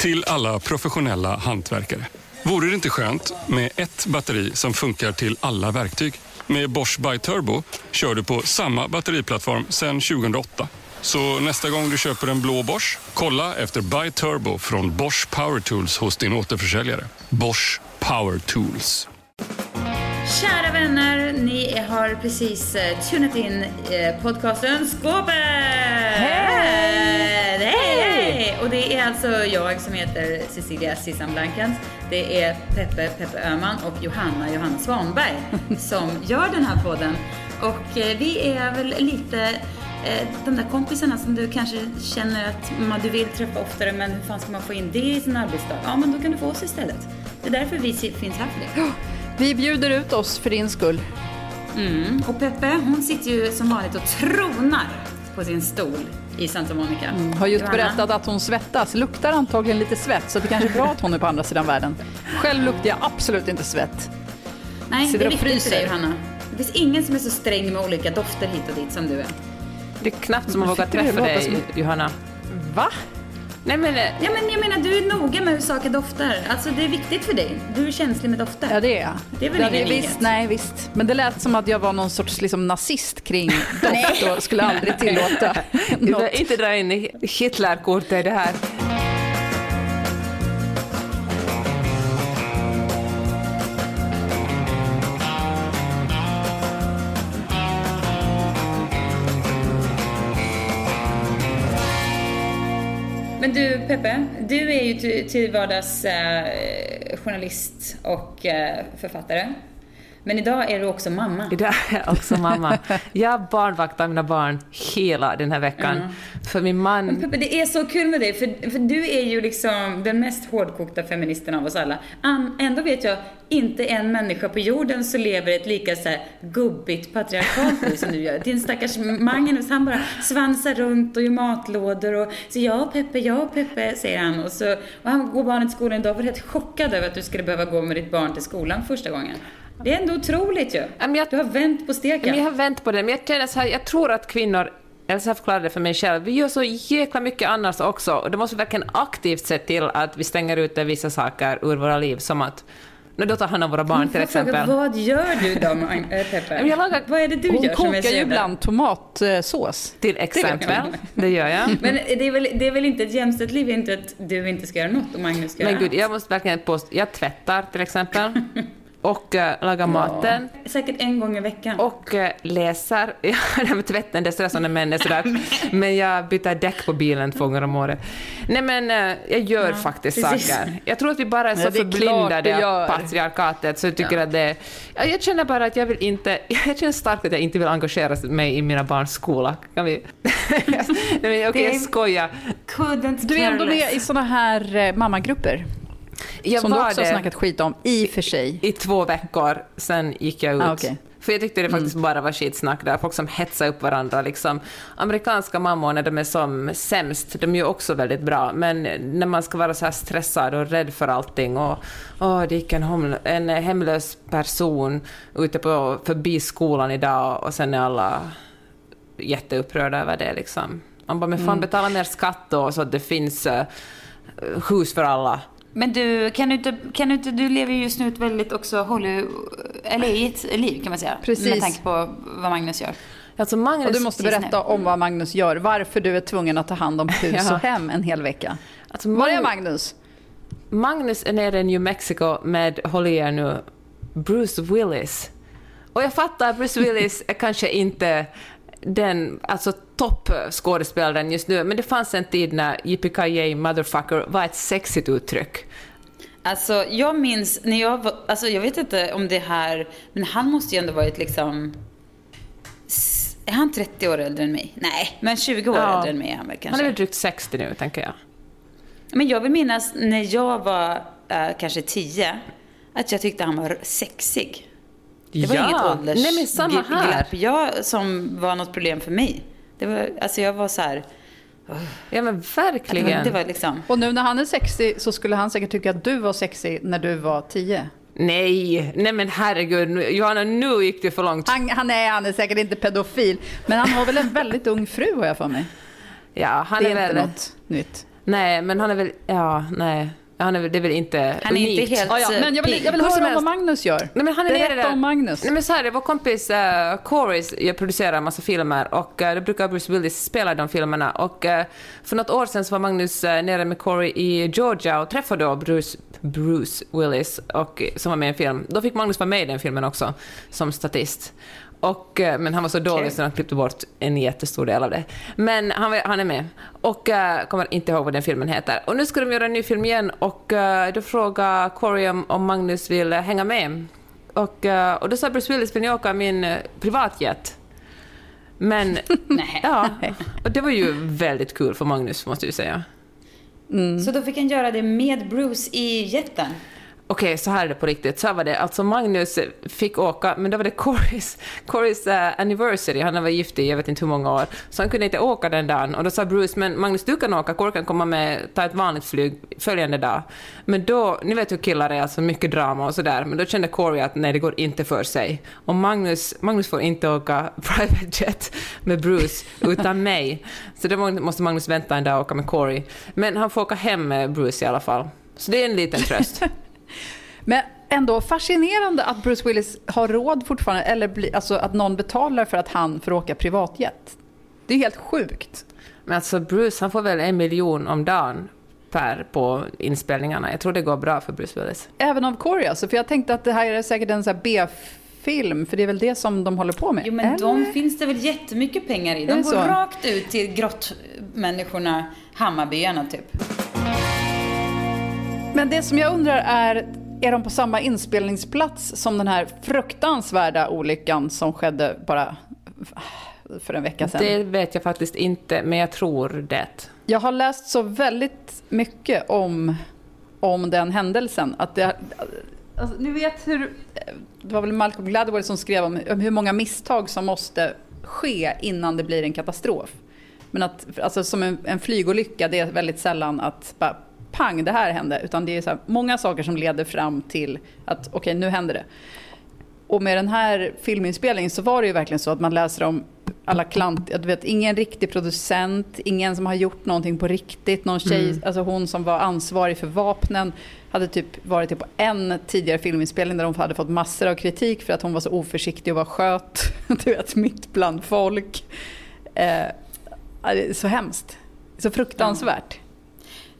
Till alla professionella hantverkare. Vore det inte skönt med ett batteri som funkar till alla verktyg? Med Bosch By Turbo kör du på samma batteriplattform sedan 2008. Så nästa gång du köper en blå Bosch, kolla efter By Turbo från Bosch Power Tools hos din återförsäljare. Bosch Power Tools. Kära vänner, ni har precis eh, tunat in eh, podcasten Skåpet! Hej! Hej, hej! Och det är alltså jag som heter Cecilia Sissan Blankens. Det är Peppe Peppe Öhman och Johanna Johanna Svanberg som gör den här podden. Och eh, vi är väl lite eh, de där kompisarna som du kanske känner att man, du vill träffa oftare men hur fan ska man få in det i sin arbetsdag? Ja men då kan du få oss istället. Det är därför vi finns här för det. Vi bjuder ut oss för din skull. Mm. Och Peppe, hon sitter ju som vanligt och tronar på sin stol i Santa Monica. Mm, Har just Johanna? berättat att hon svettas, luktar antagligen lite svett så det kanske är bra att hon är på andra sidan världen. Själv luktar jag absolut inte svett. Nej, sitter det är viktigt för dig fryser. Johanna. Det finns ingen som är så sträng med olika dofter hit och dit som du är. Det är knappt som man vågar träffa dig, Johanna. Va? Nej men, Ja men jag menar, du är noga med hur saker doftar. Alltså det är viktigt för dig. Du är känslig med dofter. Ja det är jag. Det är väl ja, ingen nyhet? visst, Nej visst. Men det lät som att jag var någon sorts liksom, nazist kring doft och skulle aldrig tillåta något. inte dra in Hitlerkortet i det här. Peppe, du är ju till, vardags eh, journalist och eh, författare. Men idag är du också mamma. Idag är jag också mamma. Jag barnvaktar mina barn hela den här veckan. För min man... Men Peppe, det är så kul med dig, för, för du är ju liksom den mest hårdkokta feministen av oss alla. Ändå vet jag, inte en människa på jorden så lever ett lika så här gubbigt patriarkalt liv som du gör. Din stackars Magnus, han bara svansar runt och gör matlådor och så ja Peppe, ja Peppe, säger han. Och, så, och han går barnet till skolan idag och var helt chockad över att du skulle behöva gå med ditt barn till skolan första gången. Det är ändå otroligt ju. jag- Du har vänt på steken. Jag har vänt på det, men jag känner så här, jag tror att kvinnor, eller så jag det för mig själv, vi gör så jäkla mycket annars också, och då måste vi verkligen aktivt se till att vi stänger ute vissa saker ur våra liv, som att när du tar hand om våra barn till jag fråga, exempel. vad gör du då, äh, Peppe? Jag lagar- vad är det du Hon gör kokar ju ibland tomatsås. Till exempel. Det gör jag. Men det är, väl, det är väl inte ett jämställt liv, inte att du inte ska göra något och Magnus ska Men göra gud, jag måste verkligen påstå, jag tvättar till exempel. Och äh, lagar maten. Säkert en gång i veckan. Och äh, läser. Ja, med tvätten, det när män är sådär. Men jag byter däck på bilen två gånger om året. Nej men äh, jag gör faktiskt precis. saker. Jag tror att vi bara är så Ja, förblindade av patriarkatet så jag tycker att det... Ja, jag känner bara att jag vill inte... Jag känner starkt att jag inte vill engagera mig i mina barns skola. Kan vi... Nej men okej, jag skojar. Du är ändå med i såna här eh, mammagrupper Jag som du också har snackat skit om, i och för sig. i två veckor, sen gick jag ut. Ah, okej. För jag tyckte det faktiskt bara var skitsnack där, folk som hetsar upp varandra. Liksom. Amerikanska mammor, när de är som sämst, de är ju också väldigt bra, men när man ska vara så här stressad och rädd för allting och åh, det gick en, hom- en hemlös person ute på, förbi skolan idag och sen är alla jätteupprörda över det. Liksom. Man bara, men fan betala mer skatt då så att det finns eh, hus för alla. Men du, kan du inte, kan du inte, du lever ju just nu ett väldigt också Hollywood, eller liv kan man säga. Precis. Med tanke på vad Magnus gör. Alltså Magnus, Och du måste berätta om vad Magnus gör, varför du är tvungen att ta hand om hus Ja. och hem en hel vecka. alltså, Var är Mag- Magnus? Magnus är nere i New Mexico med, håll i er nu, Bruce Willis. Och jag fattar, Bruce Willis är kanske inte den alltså toppskådespelaren just nu, men det fanns en tid när yippee motherfucker var ett sexigt uttryck. Alltså jag minns när jag var, alltså jag vet inte om det här, men han måste ju ändå varit liksom är han 30 år äldre än mig? Nej, men 20 år Ja. äldre än mig är han väl kanske. Han är väl drygt 60 nu, tänker jag. Men jag vill minnas när jag var äh, kanske 10, att jag tyckte han var sexig. Det var Ja. inget ålders Nej, men samma gl- här. glapp jag, som var något problem för mig. Det var, alltså jag var så här, Ja, men det var, verkligen. det var liksom... Och nu när han är sexig så skulle han säkert tycka att du var sexig när du var 10. Nej, nej men herregud. Johanna, nu gick det för långt. Han, han, är, han är säkert inte pedofil, men han har väl en väldigt ung fru har jag för mig. Ja, han Det är, är inte väl... något nytt. Nej, men han är väl... Ja, nej. Han är, det är väl inte Han är inte unikt. helt- Ja, ja, men jag vill, jag vill höra vad. Magnus gör. Nej, men han är Berätta där. om Magnus. Nej, men så här, det var kompis uh, Corey jag producerar en massa filmer och uh, då brukar Bruce Willis spela i de filmerna. Och uh, för något år sedan så var Magnus uh, nere med Corey i Georgia och träffade då Bruce, Bruce Willis och, som var med i en film. Då fick Magnus vara med i den filmen också som statist. Och, eh, men han var så dålig så han klippte bort en jättestor del av det. Men han, han är med. Och uh, kommer inte ihåg vad den filmen heter. Och nu ska de göra en ny film igen och uh, då frågar Corey om, om Magnus vill eh, hänga med. Och, eh, och då sa Bruce Willis, vill ni åka min uh, privatjet? Men, ja, och det var ju väldigt kul för Magnus måste jag säga. Så då fick han göra det med Bruce i jätten? Okej, så här är det på riktigt. Så här var det. Alltså Magnus fick åka, men då var det Corys, Corys uh, anniversary. Han var gift i jag vet inte hur många år, så han kunde inte åka den dagen. Och då sa Bruce, men Magnus du kan åka, Corey kan komma med, ta ett vanligt flyg följande dag. Men då, ni vet hur killar är, alltså mycket drama och sådär, men då kände Corey att nej, det går inte för sig. Och Magnus, Magnus får inte åka private jet med Bruce, utan mig. Så då måste Magnus vänta en dag och åka med Corey. Men han får åka hem med Bruce i alla fall. Så det är en liten tröst. Men ändå fascinerande att Bruce Willis har råd fortfarande, eller bli, alltså att någon betalar för att han får åka privatjet. Det är helt sjukt. Men alltså Bruce, han får väl en miljon om dagen per på inspelningarna. Jag tror det går bra för Bruce Willis. Även av Corey alltså, för jag tänkte att det här är säkert en B-film, för det är väl det som de håller på med. Jo men Eller? de finns det väl jättemycket pengar i. De går så? rakt ut till grottmänniskorna, Hammarbyarna typ. Men det som jag undrar är, är de på samma inspelningsplats som den här fruktansvärda olyckan som skedde bara för en vecka sedan? Det vet jag faktiskt inte, men jag tror det. Jag har läst så väldigt mycket om, om den händelsen. Att det, alltså, ni vet hur... Det var väl Malcolm Gladwell som skrev om, om hur många misstag som måste ske innan det blir en katastrof. Men att, alltså, som en, en flygolycka, det är väldigt sällan att bara pang, det här hände. Utan det är så här, många saker som leder fram till att okej, nu händer det. Och med den här filminspelningen så var det ju verkligen så att man läser om alla klant, du vet, ingen riktig producent, ingen som har gjort någonting på riktigt. Någon tjej, alltså hon som var ansvarig för vapnen, hade typ varit på en tidigare filminspelning där hon hade fått massor av kritik för att hon var så oförsiktig och var sköt, du vet, mitt bland folk. Eh, så hemskt. Så fruktansvärt.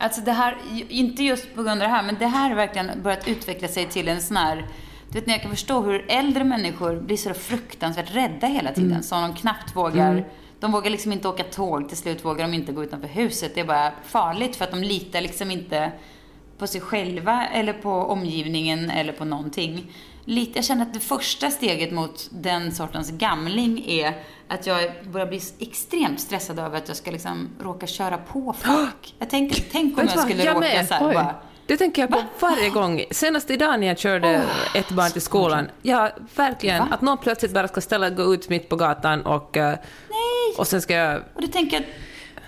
Alltså det här, inte just på grund av det här, men det här har verkligen börjat utveckla sig till en sån här du vet, när jag kan förstå hur äldre människor blir så fruktansvärt rädda hela tiden. Mm. Så de knappt vågar, de vågar liksom inte åka tåg. Till slut vågar de inte gå utanför huset. Det är bara farligt för att de litar liksom inte på sig själva eller på omgivningen eller på någonting. Lite, jag känner att det första steget mot den sortens gamling är att jag börjar bli extremt stressad över att jag ska liksom råka köra på folk. Jag tänker, tänk om jag skulle Jag råka med. så här bara, Det tänker jag på varje gång. Senast idag när jag körde ett barn till skolan. Ja, verkligen. Va? Att någon plötsligt bara ska ställa gå ut mitt på gatan och... eh, Och sen ska jag... Och då tänker jag,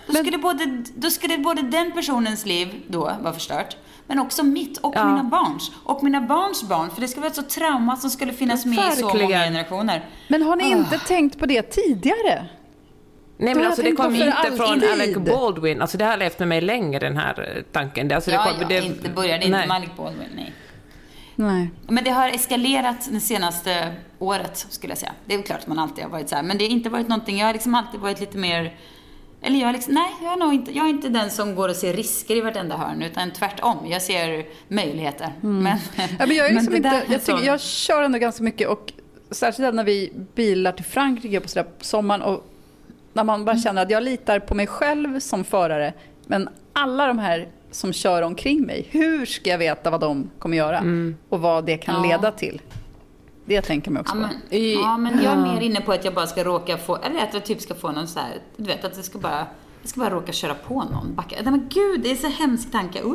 då skulle, både, då skulle både den personens liv då vara förstört, men också mitt och Ja. mina barns. Och mina barns barn, för det skulle vara ett så trauma som skulle finnas med i så många generationer. Men har ni inte tänkt på det tidigare? Nej men alltså det kom inte all från. Alec Baldwin. Alltså det har levt med mig länge den här eh, tanken. Alltså, det Ja, kom, ja, det, inte började inte nej. med Alec Baldwin, nej. Nej. Men det har eskalerat det senaste året, skulle jag säga. Det är väl klart att man alltid har varit så här, men det har inte varit någonting, jag har liksom alltid varit lite mer eller jag, är liksom, nej, jag är nog inte, jag är inte den som går och ser risker i vartenda hörn, utan tvärtom. Jag ser möjligheter. Men, Mm. Ja, men jag, är liksom det inte, där är jag, tycker, sån- jag kör ändå ganska mycket och särskilt när vi bilar till Frankrike på, sådär, på sommaren och när man bara känner att jag litar på mig själv som förare men alla de här som kör omkring mig, hur ska jag veta vad de kommer göra och vad det kan Ja. leda till? Det tänker man också Ja på. men, ja, men jag är mer inne på att jag bara ska råka få, eller att jag typ ska få någon så här, du vet att det ska bara, jag ska bara råka köra på någon. Backa. Nej men gud, det är så hemsk tanke. Uh,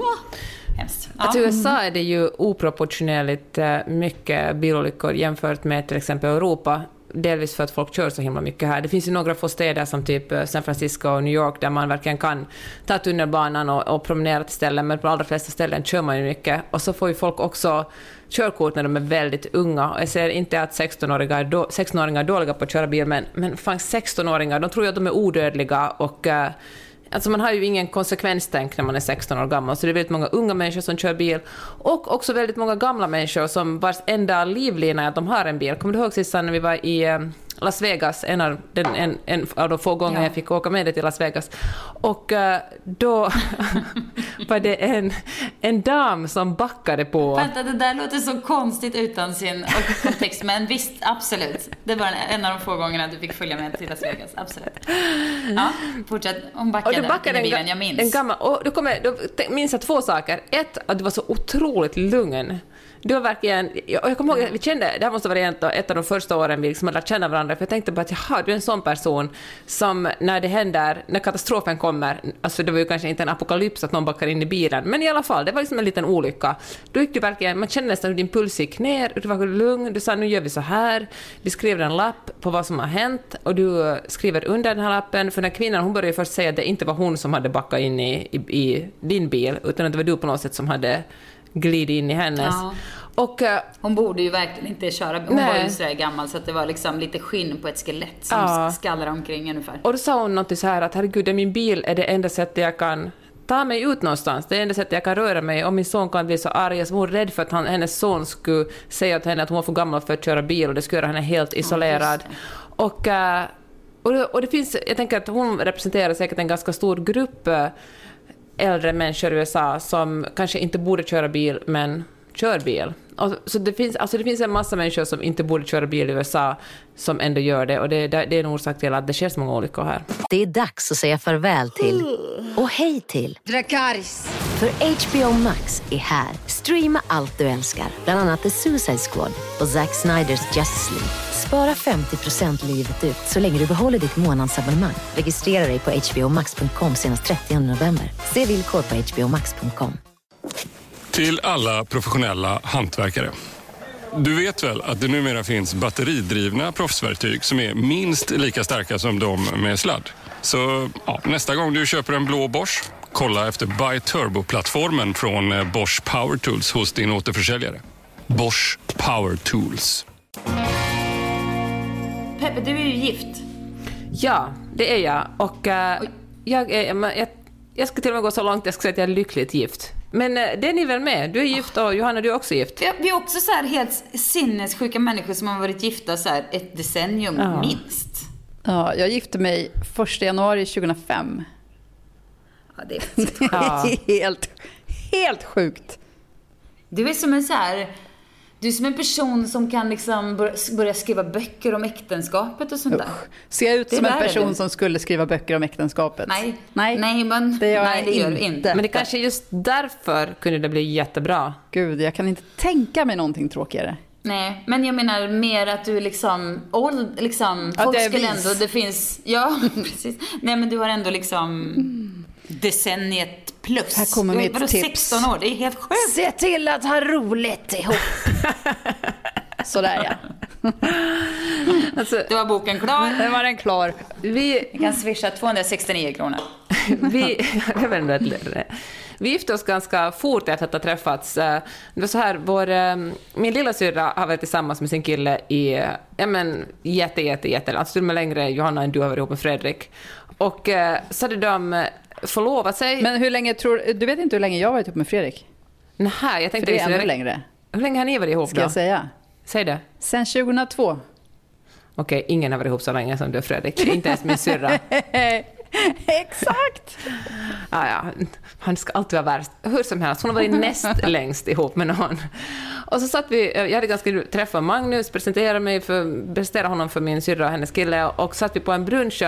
hemskt. Ja. Att i USA är det ju oproportionerligt eh, mycket bilolyckor jämfört med till exempel Europa. Delvis för att folk kör så himla mycket här. Det finns ju några få städer som typ eh, San Francisco och New York där man verkligen kan ta tunnelbanan och, och promenera till ställen, men på de allra flesta ställen kör man ju mycket. Och så får ju folk också körkort när de är väldigt unga. Jag säger inte att 16-åringar är, då, 16 är dåliga på att köra bil, men, men fan 16-åringar, de tror ju att de är odödliga och eh, Alltså man har ju ingen konsekvenstänk när man är 16 år gammal, så det är väldigt många unga människor som kör bil och också väldigt många gamla människor som vars enda livlina är att de har en bil. Kommer du ihåg Sissan när vi var i eh, Las Vegas, en av, den, en, en av de få gånger Ja. jag fick åka med dig till Las Vegas. Och eh, då var det en, en dam som backade på... Vänta, det där låter så konstigt utan sin kontext, men visst, absolut. Det var en av de få gångerna du fick följa med till Las Vegas, absolut. Ja, fortsätt. Hon Och backade, då backade bilen, jag minns. en gammal... Och då, kommer, då minns jag två saker. Ett, att du var så otroligt lugn. Du var verkligen... Jag, och jag kommer ihåg, vi kände, det här måste vara ett, av- ett av de första åren vi liksom lärt känna varandra, för jag tänkte bara att jaha, du är en sån person som när det händer, när katastrofen kommer, alltså det var ju kanske inte en apokalyps att någon backar in i bilen, men i alla fall, det var liksom en liten olycka. Då gick du verkligen, man kände nästan hur din puls gick ner, du var lugn, du sa nu gör vi så här, vi skriver en lapp på vad som har hänt och du skriver under den här lappen, för den kvinnan hon började ju först säga att det inte var hon som hade backat in i, i, i din bil, utan att det var du på något sätt som hade glidit in i hennes. Ja. Och eh, Hon borde ju verkligen inte köra. Hon Nej. var ju sådär gammal så att det var liksom lite skinn på ett skelett som Ja. skallrade omkring ungefär. Och då sa hon något så här att herregud, min bil är det enda sättet jag kan ta mig ut någonstans. Det är enda sättet jag kan röra mig. Om min son kan bli så arg, så var hon rädd för att han, hennes son skulle säga till henne att hon var för gammal för att köra bil och det skulle göra henne helt isolerad. och, eh, och, det, och det finns, jag tänker att hon representerar säkert en ganska stor grupp eh, äldre människor i USA som kanske inte borde köra bil, men kör bil. Och, så det finns, alltså det finns en massa människor som inte borde köra bil i USA som ändå gör det, och det, det är en orsak till att det sker så många olyckor här. Det är dags att säga farväl till och hej till. Dracarys. För HBO Max är här. Streama allt du älskar, bland annat The Suicide Squad och Zack Sniders Justice League. Spara 50% livet ut så länge du behåller ditt månadsabonnemang. Registrera dig på hbomax.com senast 30 november. Se villkor på hbomax.com. Till alla professionella hantverkare. Du vet väl att det numera finns batteridrivna proffsverktyg som är minst lika starka som de med sladd? Så ja, nästa gång du köper en blå Bosch, kolla efter Buy Turbo-plattformen från eh, Bosch Power Tools hos din återförsäljare. Bosch Power Tools. Peppe, du är ju gift. Ja, det är jag. Och eh, jag, är, jag, jag ska till och med gå så långt att jag ska säga att jag är lyckligt gift. Men eh, det är ni väl med? Du är gift och Johanna, du är också gift. Vi är- vi är också så här helt sinnessjuka människor som har varit gifta så här ett decennium minst. Ja, jag gifte mig 1 januari 2005. Ja, det är Ja. helt, helt sjukt. Du är som en så här... Du är som en person som kan liksom börja, skriva böcker om äktenskapet och sånt där. Ser jag ut Det som en är person som skulle skriva böcker om äktenskapet? Nej. Nej, Nej, men- det gör nej, det gör du inte. inte. Men det kanske just därför kunde det bli jättebra. Gud, jag kan inte tänka mig någonting tråkigare. Nej, men jag menar mer att du är liksom, åld, liksom, Att folk jag är skulle vis. ändå, det finns, ja precis. Nej men du har ändå liksom decenniet plus. Här kommer mitt vadå, tips. 16 år, det är helt sjukt. Se till att ha roligt ihop. Sådär ja. Alltså, Då var boken klar. Nu var den klar. vi, Jag kan swisha 269 kronor. vi, jag vet inte, vi gifte oss ganska fort efter att ha träffats. Eh, Det var så här, vår, eh, min lilla syrra har varit tillsammans med sin kille i ja, men, jätte, jätte, jätte, alltså till och med längre Johanna än du har varit ihop med Fredrik. Och eh, så hade de förlovat sig. Men hur länge tror du... vet inte hur länge jag har varit ihop med Fredrik? Nej, jag För tänkte... det är ännu längre. Hur länge har ni varit ihop Ska då? jag säga. Säg det. Sen 2002. Okej, ingen har varit ihop så länge som du och Fredrik. Inte ens min syrra. Exakt! Ja, ja, han ska alltid vara värst. Hur som helst, hon har varit näst längst ihop med någon. Och så satt vi, eh, jag hade ganska träffat Magnus, presenterade, mig för, presenterade honom för min syrra och hennes kille och satt vi på en brunch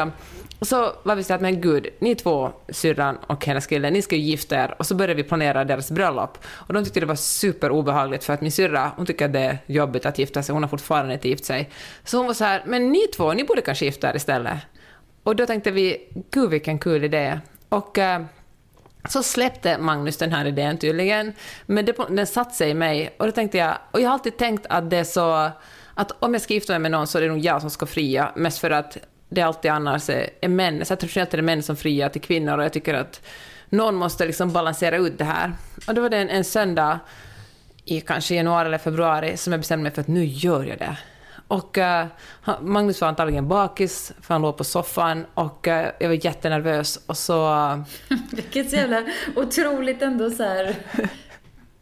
och så var vi så att, men gud, ni två, syrran och hennes kille, ni ska ju gifta er. Och så började vi planera deras bröllop. Och de tyckte det var superobehagligt för att min syrra, hon tycker att det är jobbigt att gifta sig, hon har fortfarande inte gift sig. Så hon var så här, men ni två, ni borde kanske gifta er istället. Och då tänkte vi, gud vilken kul idé. Och uh, så släppte Magnus den här idén tydligen, men det, den satte sig i mig. Och då tänkte jag, och jag har alltid tänkt att det är så, att om jag ska gifta mig med någon så är det nog jag som ska fria, mest för att det alltid annars är, är män. Så traditionellt är det män som friar till kvinnor och jag tycker att någon måste liksom balansera ut det här. Och då var det en, en söndag i kanske januari eller februari som jag bestämde mig för att nu gör jag det. Och uh, Magnus var antagligen bakis, för han låg på soffan och uh, jag var jättenervös och så... Uh... Vilket jävla otroligt ändå så här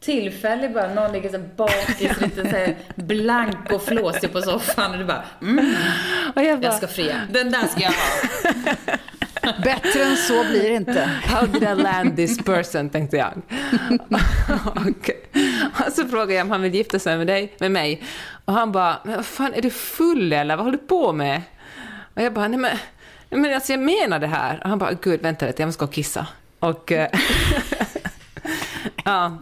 tillfälle bara, någon ligger så bakis, lite så blank och flåsig på soffan och du bara, mm, och jag, bara, jag ska fria. Den där ska jag ha. Bättre än så blir det inte. How did I land this person, tänkte jag. och, och så frågade jag om han vill gifta sig med, dig, med mig. Och han bara, men vad fan, är du full eller? Vad håller du på med? Och jag bara, nej men, men alltså jag menar det här. Och han bara, gud, vänta lite, jag måste gå och kissa. Och... Eh, ja,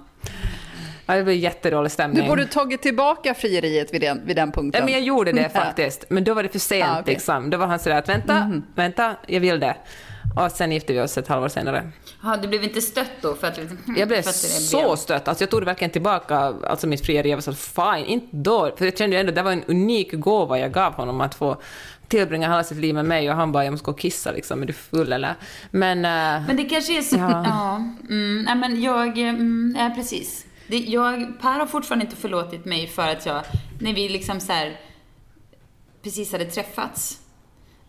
Ja, det blev jättedålig stämning. Du borde tagit tillbaka frieriet vid den, vid den punkten. Ja, men jag gjorde det faktiskt. Men då var det för sent. Ah, okay. liksom. Då var han sådär att vänta, mm. vänta, jag vill det. Och sen gifte vi oss ett halvår senare. Ja, du blev inte stött då? För att, jag blev så stött. Alltså, jag tog det verkligen tillbaka, alltså mitt frieri. Jag var så fine, inte då. För jag kände ändå att det var en unik gåva jag gav honom att få tillbringa hela sitt liv med mig och han bara, jag måste gå och kissa liksom, är du full eller? Men... Uh, men det kanske är så... Ja. ja mm, nej, men jag... Mm, ja, precis. Det, jag, Per har fortfarande inte förlåtit mig för att jag, när vi liksom så här, precis hade träffats.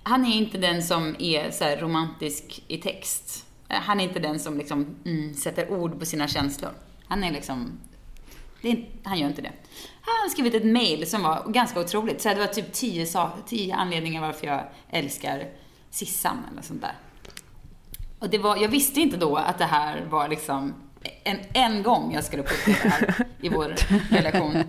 Han är inte den som är så romantisk i text. Han är inte den som liksom mm, sätter ord på sina känslor. Han är liksom, är han gör inte det. Han har skrivit ett mail som var ganska otroligt. Så det var typ tio, tio anledningar varför jag älskar Sissan eller sånt där. Och det var, jag visste inte då att det här var liksom en, en gång jag skulle uppleva det här i vår relation.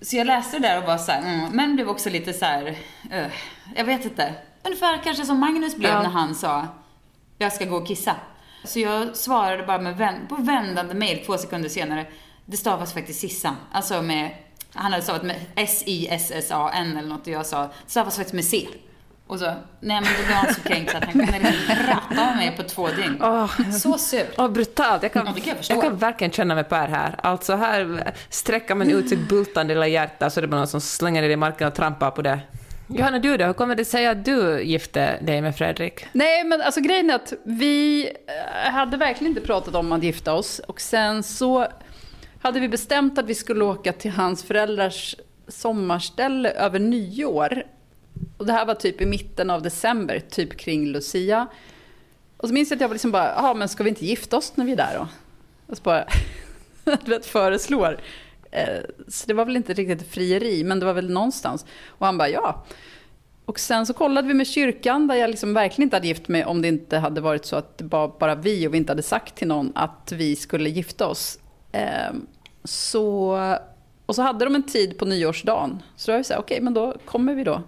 Så jag läste det där och var så här, mm, men blev också lite så här, uh, jag vet inte. Ungefär kanske som Magnus blev ja. när han sa, jag ska gå och kissa. Så jag svarade bara med vänd, på vändande mail två sekunder senare. Det stavas faktiskt Sissan. Alltså med, han hade stavat med S-I-S-S-A-N eller något och jag sa, det stavas faktiskt med C. Och så, nej men då blev han så kränkt så att han kunde liksom ratta av mig på två dygn. Oh, så surt. Oh, brutalt. Jag kan, ja, kan jag, jag, kan verkligen känna mig Per här. Alltså här sträcker man ut sitt bultande lilla hjärta så är det bara någon som slänger det i marken och trampar på det. Johanna, du då? Hur kommer det sig att du gifte dig med Fredrik? Nej, men alltså grejen är att vi eh, hade verkligen inte pratat om att gifta oss. Och sen så hade vi bestämt att vi skulle åka till hans föräldrars sommarställe över nyår. Och det här var typ i mitten av december, typ kring Lucia. Och så minns jag att jag liksom bara, ja men ska vi inte gifta oss när vi är där då? Och så bara, du vet, föreslår. Eh, så det var väl inte riktigt frieri, men det var väl någonstans. Och han bara, ja. Och sen så kollade vi med kyrkan, där jag liksom verkligen inte hade gift mig om det inte hade varit så att det var bara vi och vi inte hade sagt till någon att vi skulle gifta oss. Ehm, så, och så hade de en tid på nyårsdagen. Så då var vi så här, okej, okay, men då kommer vi då.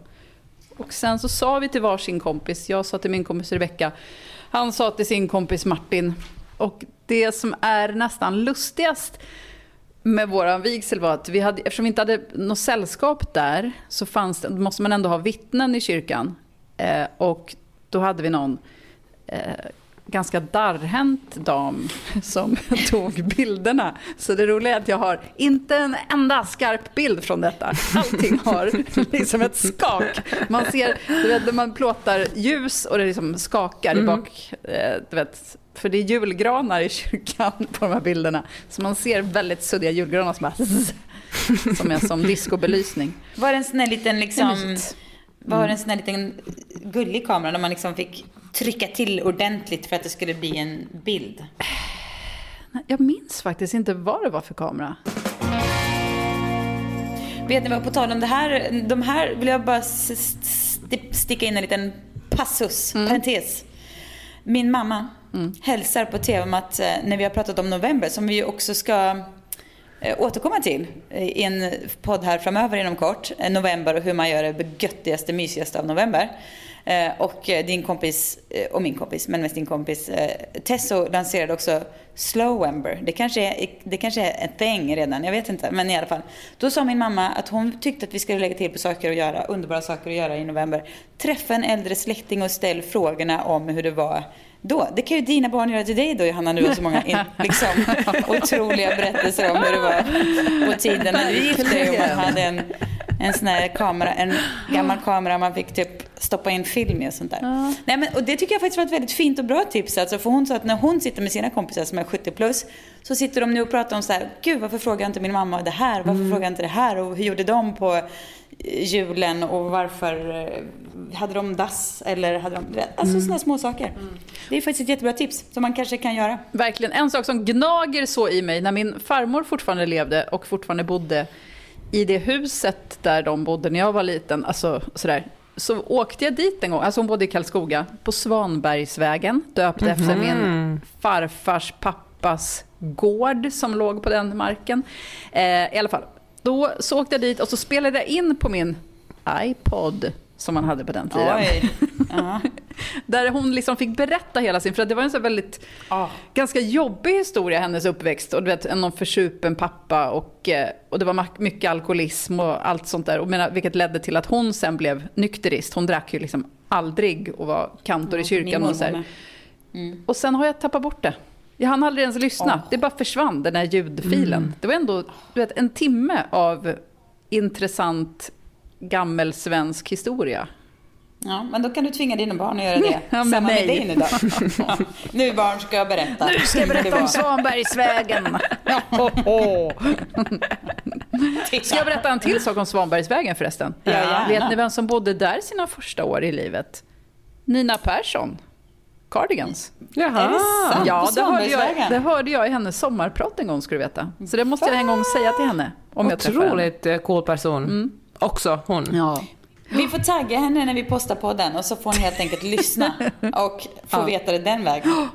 Och sen så sa vi till varsin kompis, jag sa till min kompis Rebecka, han sa till sin kompis Martin. Och det som är nästan lustigast med vår vigsel var att vi hade, eftersom vi inte hade något sällskap där så fanns det, måste man ändå ha vittnen i kyrkan. Eh, och då hade vi någon eh, ganska darrhänt dam som tog bilderna. Så det roliga är att jag har inte en enda skarp bild från detta. Allting har liksom ett skak. Man ser, du vet när man plåtar ljus och det liksom skakar mm. i bak, eh, du vet, för det är julgranar i kyrkan på de här bilderna. Så man ser väldigt suddiga julgranar som bara som är som discobelysning. Var det en sån här liten liksom, var det en sån här liten gullig kamera där man liksom fick trycka till ordentligt för att det skulle bli en bild? Jag minns faktiskt inte vad det var för kamera. Vet ni vad, på tal om det här, de här vill jag bara sticka in en liten passus, mm. parentes. Min mamma, hälsar på TV om att eh, när vi har pratat om november, som vi också ska eh, återkomma till i en podd här framöver inom kort, eh, november och hur man gör det göttigaste, mysigaste av november. Eh, Och eh, din kompis, eh, och min kompis, men mest din kompis, Tesso lanserade också Slowember. Det kanske, är, det kanske är en thing redan, jag vet inte. Men i alla fall. Då sa min mamma att hon tyckte att vi skulle lägga till på saker att göra, underbara saker att göra i november. Träffa en äldre släkting och ställ frågorna om hur det var då. Det kan ju dina barn göra till dig då Johanna, nu har så många in, liksom, otroliga berättelser om hur det var på tiden när du gifte dig och man hade en, en sån här kamera, en gammal kamera man fick typ stoppa in film i och sånt där. Nej, men, och det tycker jag faktiskt var ett väldigt fint och bra tips. Alltså, för hon sa att när hon sitter med sina kompisar som är 70 plus så sitter de nu och pratar om så här, gud varför frågar inte min mamma det här? Varför frågar inte det här? Och hur gjorde de på eh, julen och varför eh, hade de dass eller hade de, alltså sådana små saker. Det är faktiskt ett jättebra tips som man kanske kan göra. Verkligen. En sak som gnager så i mig, när min farmor fortfarande levde och fortfarande bodde i det huset där de bodde när jag var liten, alltså sådär, så åkte jag dit en gång, alltså hon bodde i Karlskoga, på Svanbergsvägen, döpt efter min farfars pappas gård som låg på den marken. Eh, I alla fall, då så åkte jag dit och så spelade jag in på min iPod, som man hade på den tiden. Oj. Ja. Där hon liksom fick berätta hela sin, för det var en så väldigt, Ah. ganska jobbig historia, hennes uppväxt. Och du vet, en någon försupen pappa och, eh, och det var mycket alkoholism och allt sånt där. Och menar, vilket ledde till att hon sen blev nykterist. Hon drack ju liksom aldrig och var kantor i kyrkan och så med. Och sen har jag tappat bort det. Jag hann aldrig ens lyssna. Det bara försvann, den här ljudfilen. Det var ändå du vet, en timme av intressant gammelsvensk historia. Ja, men då kan du tvinga dina barn att göra det. Ja, med Samma mig. med nu då. Ja. Nu barn ska jag berätta. Nu ska jag berätta om. Svanbergsvägen. Ska jag berätta en till sak om Svanbergsvägen förresten? Ja, gärna. Vet ni vem som bodde där sina första år i livet? Nina Persson. Cardigans. Jaha. Är det sant? Ja, det hörde, jag, det hörde jag i hennes sommarprat en gång, ska du veta. Så det måste jag en gång säga till henne. Om jag. Otroligt eh, cool person. Också hon. Ja. Vi får tagga henne när vi postar podden och så får hon helt enkelt lyssna och få veta det den vägen.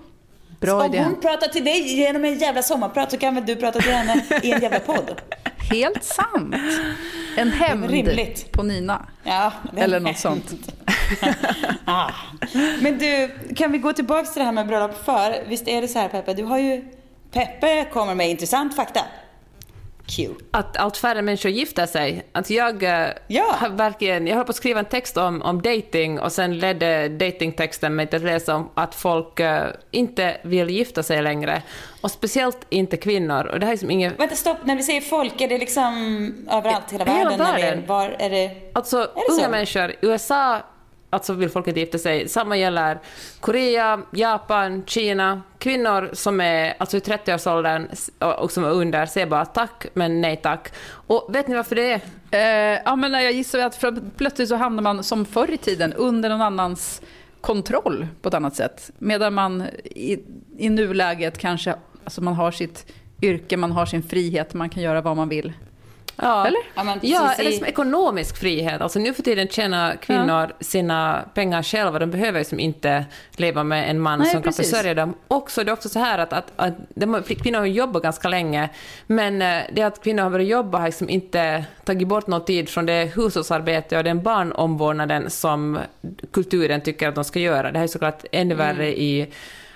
Bra Om idé. hon pratar till dig genom en jävla sommarprat så kan väl du prata till henne i en jävla podd? Helt sant. En hämnd rimligt. på Nina. Ja, Eller något sånt. ah. Men du, kan vi gå tillbaka till det här med bröllop för? Visst är det så här Peppe, du har ju... Peppe kommer med intressant fakta. Q. Att allt färre människor gifter sig. Att jag, eh, Ja. har verkligen, jag höll på att skriva en text om, om dating och sen ledde datingtexten mig till att läsa om att folk eh, inte vill gifta sig längre. Och speciellt inte kvinnor. Och det här är liksom inget... Vänta, stopp. När vi säger folk, är det liksom överallt, hela Hela världen? Är, världen. var är det? Alltså, det unga så? människor, USA alltså vill folk inte gifta sig. Samma gäller Korea, Japan, Kina. Kvinnor som är alltså i 30-årsåldern och som är under säger bara tack, men nej tack. Och vet ni varför det är? Eh, ja, men jag gissar att plötsligt så hamnar man som förr i tiden under någon annans kontroll på ett annat sätt. Medan man i, i nuläget kanske alltså man har sitt yrke, man har sin frihet, man kan göra vad man vill. Ja, Eller? Ja, ja eller som ekonomisk frihet. Alltså nu för tiden tjänar kvinnor sina pengar själva. De behöver liksom inte leva med en man Nej, som precis. kan försörja dem. Också, det är också så här att, att, att de, kvinnor har jobbat ganska länge, men eh, det att kvinnor har börjat jobba har liksom inte tagit bort någon tid från det hushållsarbete och den barnomvårdnaden som kulturen tycker att de ska göra. Det här är såklart ännu värre i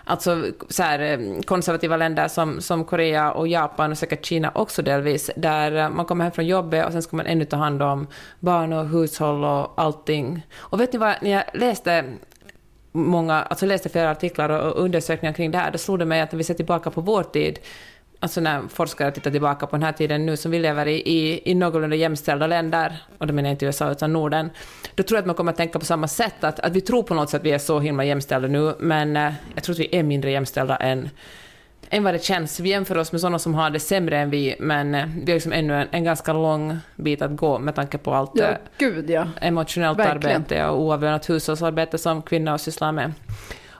Alltså så här, eh, konservativa länder som, som Korea och Japan och säkert Kina också delvis, där eh, man kommer hem från jobbet och sen ska man ännu ta hand om barn och hushåll och allting. Och vet ni vad, när jag läste många, alltså läste flera artiklar och undersökningar kring det här, då slog det mig att när vi ser tillbaka på vår tid, alltså när forskare tittar tillbaka på den här tiden nu som vi lever i, i, i någorlunda jämställda länder, och då menar jag inte USA utan Norden, då tror jag att man kommer att tänka på samma sätt, att, att vi tror på något sätt att vi är så himla jämställda nu, men eh, jag tror att vi är mindre jämställda än än vad det känns. Vi jämför oss med sådana som har det sämre än vi, men eh, vi har liksom ännu en, en ganska lång bit att gå med tanke på allt Ja, eh, gud ja. emotionellt Verkligen. arbete och oavlönat hushållsarbete som kvinnor sysslar med.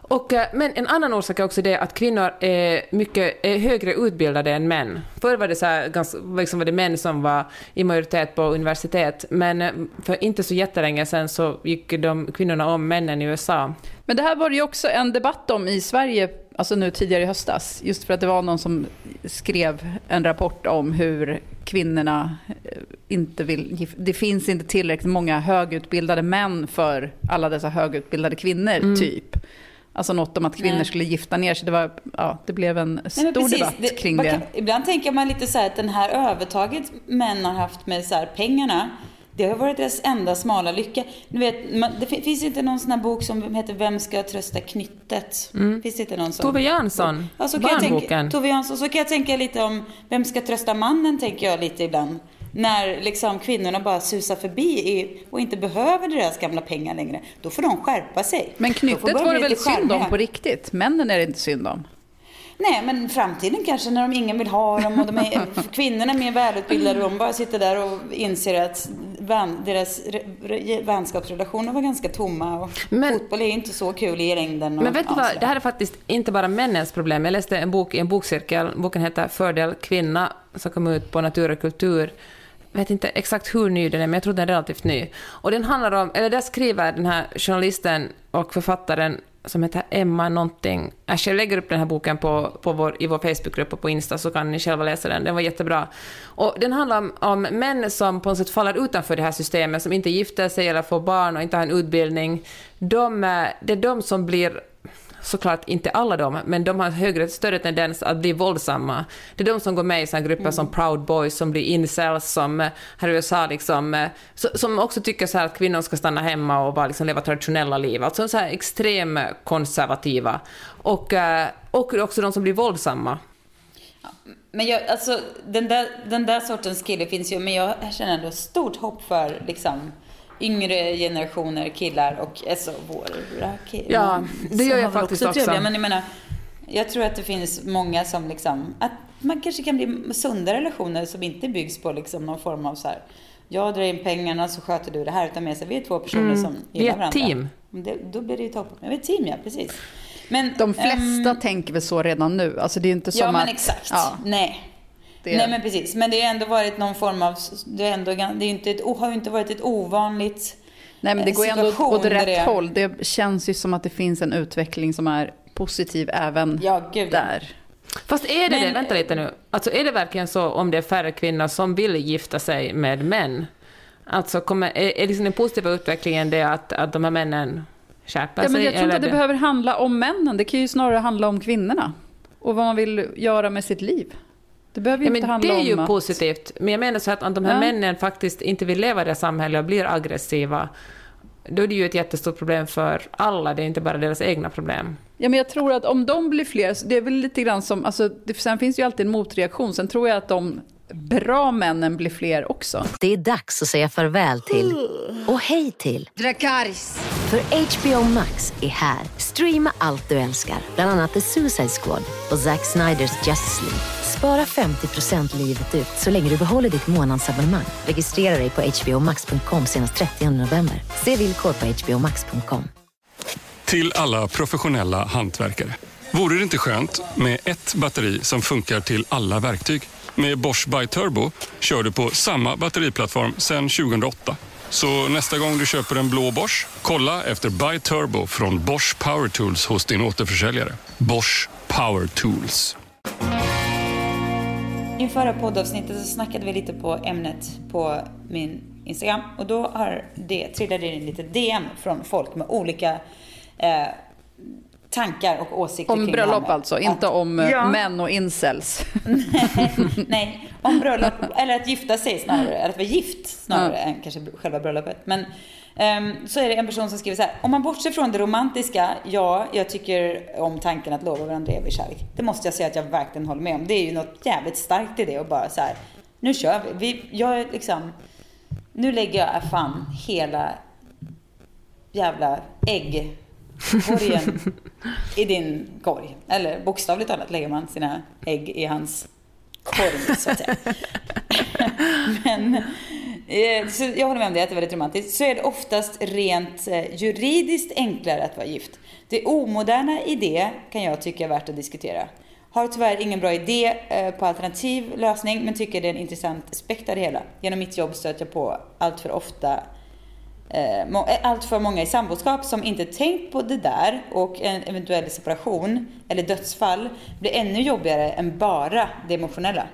Och, eh, men en annan orsak är också det att kvinnor är mycket är högre utbildade än män. Förr var det, så här, ganska, liksom var det män som var i majoritet på universitet, men eh, för inte så jättelänge sedan så gick de kvinnorna om männen i USA. Men det här var det ju också en debatt om i Sverige, alltså nu tidigare i höstas, just för att det var någon som skrev en rapport om hur kvinnorna eh, inte vill... Det finns inte tillräckligt många högutbildade män för alla dessa högutbildade kvinnor, mm. typ. Alltså något om att kvinnor Nej. skulle gifta ner sig. Det, var, ja, det blev en stor precis, debatt det, kring det. Kan, ibland tänker man lite så här att den här övertaget män har haft med så här, pengarna det har varit deras enda smala lycka. Du vet, man, det finns inte någon sån här bok som heter Vem ska trösta knyttet? Mm. Finns det inte någon sån? Tove Jansson, ja, så Barnboken. Tove Jansson. Så kan jag tänka lite om Vem ska trösta mannen, tänker jag lite ibland. När liksom kvinnorna bara susar förbi och inte behöver deras gamla pengar längre. Då får de skärpa sig. Men knyttet var det väl synd om på riktigt? Männen är det inte synd om? Nej, men framtiden kanske när de ingen vill ha dem och de är, kvinnorna är mer välutbildade och de bara sitter där och inser att vän, deras vänskapsrelationer var ganska tomma och men, fotboll är inte så kul i längden. Men vet du vad, det här är faktiskt inte bara männens problem. Jag läste en bok i en bokcirkel, boken heter Fördel kvinna, som kom ut på Natur och kultur vet inte exakt hur ny den är, men jag tror den är relativt ny. Och den handlar om, eller där skriver den här journalisten och författaren som heter Emma någonting. Jag lägger upp den här boken på, på vår, i vår Facebookgrupp och på Insta så kan ni själva läsa den. Den var jättebra. Och den handlar om, om män som på något sätt faller utanför det här systemet, som inte gifter sig eller får barn och inte har en utbildning. De, eh, det är de som blir såklart inte alla de, men de har högre, större tendens att bli våldsamma. Det är de som går med i sådana grupper mm. som Proud Boys, som blir incels, som här i USA liksom, som också tycker så att kvinnor ska stanna hemma och bara liksom leva traditionella liv. Alltså så här extrem konservativa. Och, eh, och också de som blir våldsamma. Men jag, alltså, den där, den där sortens kille finns ju, men jag känner ändå stort hopp för liksom yngre generationer killar och alltså våra killar. Ja, det gör jag faktiskt också. Trevliga. Men jag menar, jag tror att det finns många som liksom, att man kanske kan bli sunda relationer som inte byggs på liksom någon form av så här, jag drar in pengarna så sköter du det här. Utan mer så vi är två personer mm, som gillar varandra. Vi är ett team. Det, då blir det ju toppen. Vi är ett team, ja precis. Men, De flesta um, tänker väl så redan nu. Alltså det är inte som ja, att... Ja, men exakt. Ja. Nej. Det... Nej men precis, men det har ändå varit någon form av, det, är ändå, det är inte ett, har ju inte varit ett ovanligt Nej men det går ju ändå åt rätt det... håll. Det känns ju som att det finns en utveckling som är positiv även ja, gud. där. Fast är det men... det, vänta lite nu, alltså är det verkligen så om det är färre kvinnor som vill gifta sig med män? Alltså kommer, är, är liksom den positiva utvecklingen det att, att de här männen skärper ja, sig? Men jag tror inte att det, det behöver handla om männen, det kan ju snarare handla om kvinnorna. Och vad man vill göra med sitt liv. Det behöver ju ja, inte handla om Det är ju att... positivt, men jag menar så att om de här ja. männen faktiskt inte vill leva i det samhället och blir aggressiva, då är det ju ett jättestort problem för alla, det är inte bara deras egna problem. Ja, men jag tror att om de blir fler, det är väl lite grann som, alltså, det, sen finns ju alltid en motreaktion, sen tror jag att de bra männen blir fler också. Det är dags att säga farväl till och hej till Dracarys. För HBO Max är här. Streama allt du älskar, bland annat The Suicide Squad och Zack Sniders Justice League. Spara 50% livet ut så länge du behåller ditt månadsabonnemang. Registrera dig på hbomax.com senast 30 november. Se villkor på hbomax.com. Till alla professionella hantverkare. Vore det inte skönt med ett batteri som funkar till alla verktyg? Med Bosch By Turbo kör du på samma batteriplattform sedan 2008. Så nästa gång du köper en blå Bosch, kolla efter By Turbo från Bosch Power Tools hos din återförsäljare. Bosch Power Tools. I förra poddavsnittet så snackade vi lite på ämnet på min Instagram och då har det trillade in lite DM från folk med olika eh, tankar och åsikter Om bröllop alltså, inte om eh, ja. män och incels. nej, om bröllop, eller att gifta sig snarare, eller att vara gift snarare ja. än kanske själva bröllopet. Men så är det en person som skriver så här, om man bortser från det romantiska, ja, jag tycker om tanken att lova varandra evig kärlek. Det måste jag säga att jag verkligen håller med om. Det är ju något jävligt starkt i det och bara så här, nu kör vi. vi jag liksom, nu lägger jag fan hela jävla ägg korgen i din korg. Eller bokstavligt talat lägger man sina ägg i hans korg, så att säga. Men Eh, så jag håller med om det, att det är väldigt romantiskt. Så är det oftast rent eh, juridiskt enklare att vara gift. Det omoderna i det kan jag tycka är värt att diskutera. Har tyvärr ingen bra idé eh, på alternativ lösning men tycker det är en intressant aspekt av det hela. Genom mitt jobb stöter jag på allt för ofta allt för många i samboskap som inte tänkt på det där och en eventuell separation eller dödsfall blir ännu jobbigare än bara det emotionella.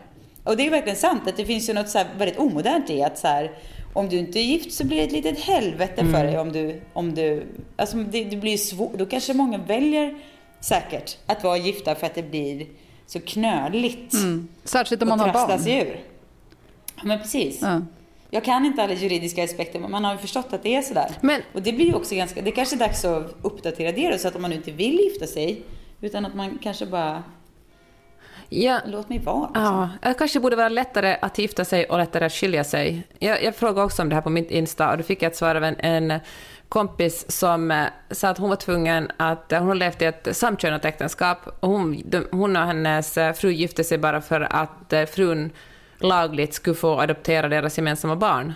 Och det är verkligen sant att det finns ju något så väldigt omodernt i att så här, om du inte är gift så blir det ett litet helvete mm. för dig om du, om du, alltså det, det blir svårt, då kanske många väljer säkert att vara gifta för att det blir så knöligt. Mm. Särskilt om man har barn. Sig ur. Ja, men precis. Ja. Jag kan inte alla juridiska aspekter men man har förstått att det är sådär. Men, och det blir ju också ganska, det kanske är dags att uppdatera det då, så att om man inte vill gifta sig utan att man kanske bara Ja. Låt mig vara. Liksom. Ja, det kanske borde vara lättare att gifta sig och lättare att skilja sig. Jag, jag frågade också om det här på mitt Insta och då fick jag ett svar av en, en kompis som eh, sa att hon var tvungen att... Hon har levt i ett samkönat äktenskap och hon, hon och hennes eh, fru gifte sig bara för att eh, frun lagligt skulle få adoptera deras gemensamma barn.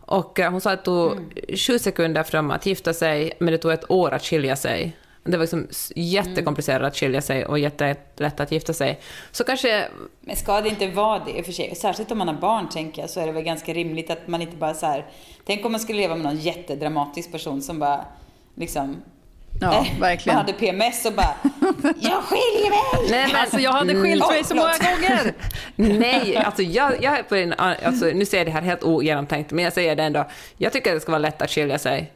Och hon sa att det tog mm. sju sekunder från att gifta sig, men det tog ett år att skilja sig. Det var liksom jättekomplicerat mm. att skilja sig och jättelätt att gifta sig. Så kanske... Men ska det inte vara det för sig? Särskilt om man har barn, tänker jag, så är det väl ganska rimligt att man inte bara så här... Tänk om man skulle leva med någon jättedramatisk person som bara liksom Ja, äh, verkligen. Man hade PMS och bara, jag skiljer mig! Nej, men, alltså jag hade skilt mig så många gånger. Nej, alltså jag, jag är på en, alltså, nu säger jag det här helt ogenomtänkt, men jag säger det ändå. Jag tycker att det ska vara lätt att skilja sig.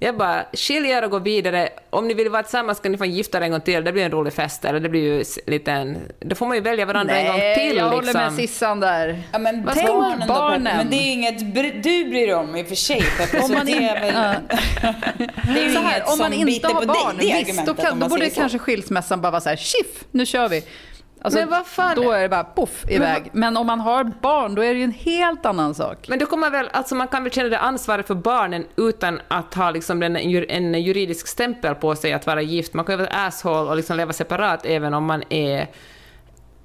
Jag bara, skilj er och gå vidare. Om ni vill vara tillsammans kan ni få gifta er en gång till. Det blir en rolig fest. Eller det blir ju lite en... Då får man ju välja varandra Nej, en gång till. jag håller liksom. med Sissan där. Ja, men Vad tänk barnen, barnen. Men det är inget du bryr dig om i och för sig. Om man in... väl... det är ju här, inget om man inte har barn, visst, då, kan, då borde kanske skilsmässan bara vara så här, tjiff, nu kör vi. Alltså, men vad fan? Då är det bara poff iväg. Men, men, om man har barn, då är det ju en helt annan sak. Men då kommer väl, alltså man kan väl känna det ansvaret för barnen utan att ha liksom en, en juridisk stämpel på sig att vara gift. Man kan ju vara asshole och liksom leva separat även om man är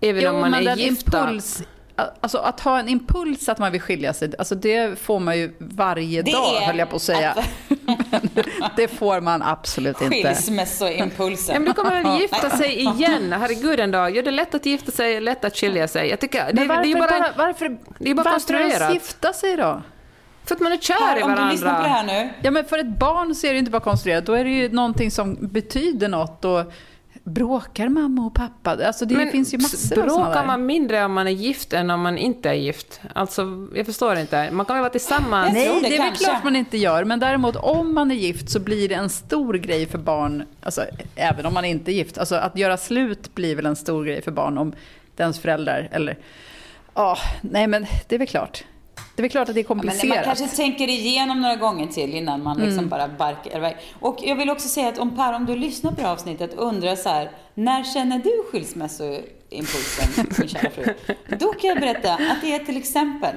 Även jo, om man men är gifta. Impuls, Alltså att ha en impuls att man vill skilja sig, alltså det får man ju varje det dag höll jag på att säga. Att... det får man absolut inte. Skilsmässoimpulsen. Ja, men du kommer väl gifta sig igen? Herregud en dag. Gör det lätt att gifta sig, lätt att skilja sig. Jag tycker, det, men varför, det är bara, bara, varför, det är bara varför konstruerat. Varför gifta sig då? För att man är kär här, i varandra. Om du lyssnar på det här nu. Ja, men för ett barn så är det inte bara konstruerat. Då är det ju någonting som betyder något. Och Bråkar mamma och pappa? Alltså det men finns ju massor av Bråkar man mindre om man är gift än om man inte är gift? Alltså, jag förstår inte. Man kan väl vara tillsammans? Nej, det, det är väl klart man inte gör. Men däremot om man är gift så blir det en stor grej för barn, alltså, även om man inte är gift. Alltså, att göra slut blir väl en stor grej för barn om dens föräldrar, eller... Ja, oh, nej men det är väl klart. Det är väl klart att det är komplicerat. Ja, man kanske tänker igenom några gånger till innan man liksom mm. bara barkar iväg. Och jag vill också säga att om Per, om du lyssnar på det här avsnittet och undrar så här, när känner du skilsmässoimpulsen, min kära fru? Då kan jag berätta att det är till exempel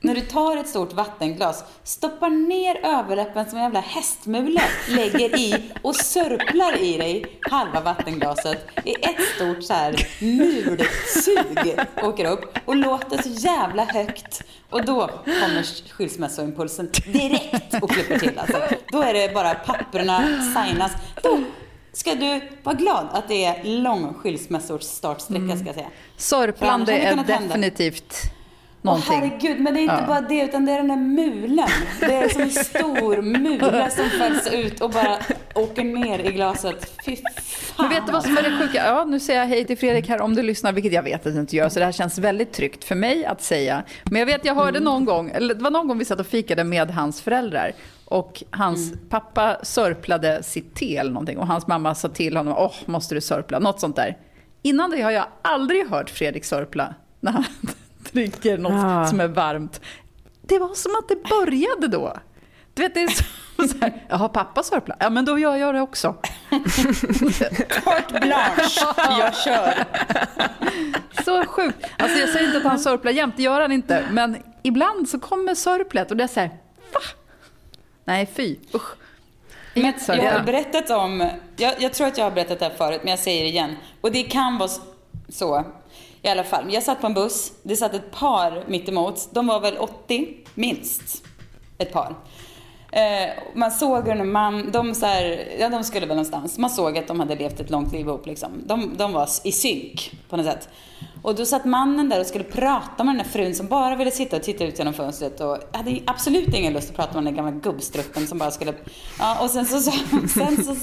när du tar ett stort vattenglas, stoppar ner överläppen som en jävla hästmule, lägger i och sörplar i dig halva vattenglaset i ett stort så här mulsug, åker upp och låter så jävla högt. Och då kommer skilsmässoimpulsen direkt och klipper till alltså. Då är det bara papperna signas. Då ska du vara glad att det är lång skilsmässors startsträcka ska jag säga. Sörplande är definitivt någonting. Åh herregud, men det är inte ja. bara det, utan det är den där mulen. Det är som en stor mula som fälls ut och bara åker ner i glaset. Fy fan. Men vet du vad som är det sjuka? Ja, nu säger jag hej till Fredrik här om du lyssnar, vilket jag vet att du inte gör, så det här känns väldigt tryggt för mig att säga. Men jag vet, jag hörde mm. någon gång, eller det var någon gång vi satt och fikade med hans föräldrar och hans mm. pappa sörplade sitt te eller någonting och hans mamma sa till honom, åh, måste du sörpla? Något sånt där. Innan det har jag aldrig hört Fredrik sörpla när han dricker något ja. som är varmt. Det var som att det började då. Du vet, det är så, så här, jaha, pappa sörplar? Ja, men då gör jag det också. Carte blanche, jag kör. Så sjukt. Alltså jag säger inte att han sörplar jämt, det gör han inte. Men ibland så kommer sörplet och det är så här, va? Nej, fy. Usch. Men jag har berättat om, jag, jag, tror att jag har berättat det här förut, men jag säger det igen. Och det kan vara Så, i alla fall. Jag satt på en buss, det satt ett par mittemot. De var väl 80, minst. Ett par. Eh, man såg hur man, de, så här, ja, de skulle väl någonstans. Man såg att de hade levt ett långt liv ihop. Liksom. De, de var i synk på något sätt. Och då satt mannen där och skulle prata med den där frun som bara ville sitta och titta ut genom fönstret och hade absolut ingen lust att prata med den där gamla gubbstrutten som bara skulle... Ja, och sen så, så, sen så,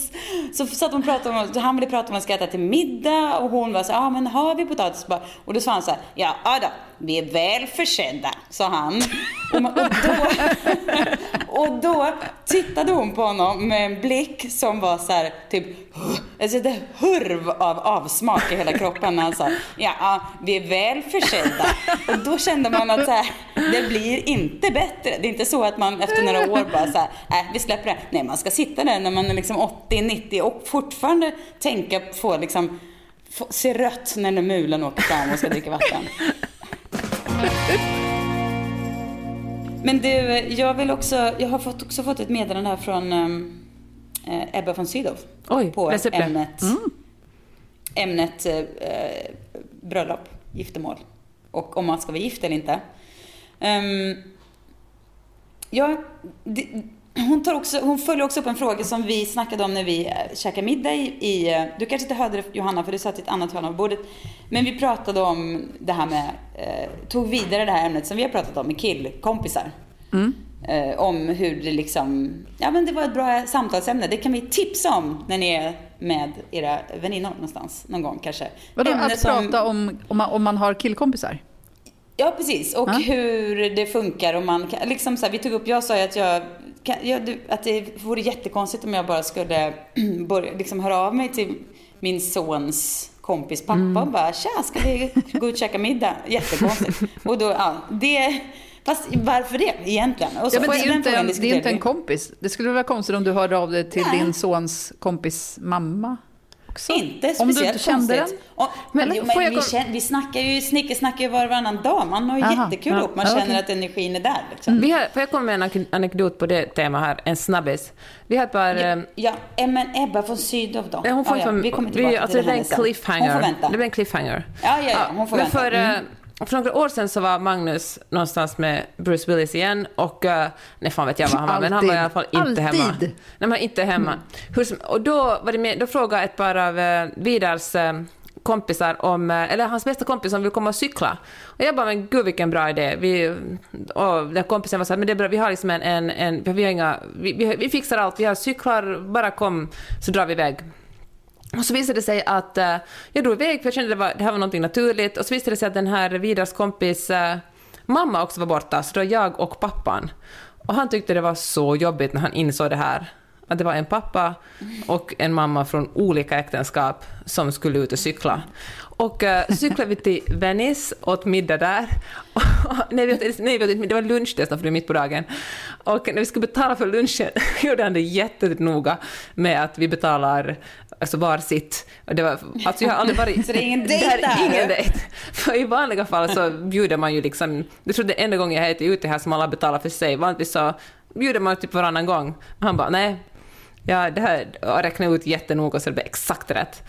så, satt hon och pratade om, han ville prata om att ska äta till middag och hon var så ja ah, men har vi potatis? Och då sa han så här, ja då, vi är väl försedda, sa han. Och, och, då, och då tittade hon på honom med en blick som var så här, typ, alltså det hurv av avsmak i hela kroppen när han sa, ja vi är väl försedda. Och då kände man att så här, det blir inte bättre. Det är inte så att man efter några år bara så här, äh, vi släpper det. Nej, man ska sitta där när man är liksom 80, 90 och fortfarande tänka på liksom, se rött när den mulen åker fram och ska dricka vatten. Men du, jag vill också, jag har fått, också fått ett meddelande här från um, Ebba von Sydow. Oj, på ämnet, Mm. ämnet eh, bröllop, giftermål och om man ska vara gift eller inte. Um, ja, det, hon, tar också, hon följer också upp en fråga som vi snackade om när vi eh, käkade middag i, i eh, du kanske inte hörde det Johanna för du satt i ett annat hörn av bordet. Men vi pratade om det här med, eh, tog vidare det här ämnet som vi har pratat om med killkompisar. Eh, om hur det liksom, ja men det var ett bra samtalsämne. Det kan vi tipsa om när ni är med era väninnor någonstans någon gång kanske. Vadå, Ämne att som- prata om, om, man, om man har killkompisar? Ja, precis. Och Ja. hur det funkar. Och man kan, liksom så här, vi tog upp, jag sa ju att, jag, kan, jag, att det vore jättekonstigt om jag bara skulle börja, liksom höra av mig till min sons kompis pappa Mm. och bara tja, ska vi gå ut och käka middag? Jättekonstigt. och då, ja, det, fast varför det egentligen? Och så Ja, men det är ju inte en, det är inte en kompis. Det skulle vara konstigt om du hörde av dig till Nej. din sons kompis mamma också. Inte Om du speciellt inte kände konstigt. den. Och, Men men, men jag vi, känner, vi snackar ju, snickesnackar ju var och varannan dag. Man har ju Aha, jättekul ja, ihop. Man ja, känner okej. att energin är där. Liksom. Vi har, får jag komma med en anek- anekdot på det temat här, en snabbis? Vi har ett par... Ja, eh, ja, eh, men Ebba från Sydow då? Ja, hon får ja, ja, vi kommer tillbaka vi, alltså, till det blir sen. en cliffhanger. Hon får vänta. Det blir en cliffhanger. Ja, ja, ja, hon får vänta. För, Mm. Eh, för några år sedan så var Magnus någonstans med Bruce Willis igen och, uh, nej fan vet jag var han var, men han var i alla fall inte Alltid. hemma. Nej, men inte hemma. Hur som, och då, var det med, då frågade ett par av uh, Vidars eh, kompisar om, eh, eller hans bästa kompis som vill komma och cykla. Och jag bara, men gud vilken bra idé. Vi, och den kompisen var så här, men det är bra, vi har liksom en, en, en vi, har inga, vi, vi, vi fixar allt, vi har cyklar, bara kom så drar vi iväg. Och så visade det sig att, eh, jag drog iväg för jag kände att det, var, det här var något naturligt, och så visade det sig att den här Vidars kompis eh, mamma också var borta, så då jag och pappan. Och han tyckte det var så jobbigt när han insåg det här. Att det var en pappa och en mamma från olika äktenskap som skulle ut och cykla. Och uh, cyklade vi till Venice, åt middag där. nej, vi åt, nej, vi åt, det var lunch dessutom, för det var mitt på dagen. Och när vi skulle betala för lunchen gjorde han det jättenoga med att vi betalar alltså var sitt. Och det var, alltså jag har aldrig varit... Så det är ingen dejt är där? Ingen dejt. För i vanliga fall så bjuder man ju liksom... Jag tror det är enda gången jag äter ute här som alla betalar för sig. Vanligtvis så bjuder man typ varannan gång. Han bara nej. Ja, det här och räknade ut jättenoga så det blev exakt rätt.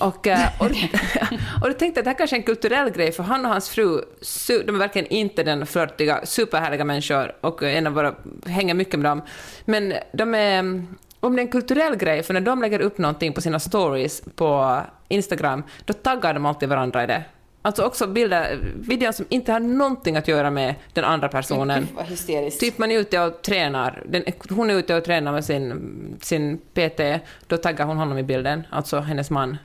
Och, eh, och, och då tänkte jag att det här kanske är en kulturell grej, för han och hans fru, de är verkligen inte den flörtiga, superhärliga människor och en av våra hänger mycket med dem. Men de är, om det är en kulturell grej, för när de lägger upp någonting på sina stories på Instagram, då taggar de alltid varandra i det. Alltså också bilder, videon som inte har någonting att göra med den andra personen. Gud, vad hysteriskt. Typ man är ute och tränar, den, hon är ute och tränar med sin, sin PT, då taggar hon honom i bilden, alltså hennes man.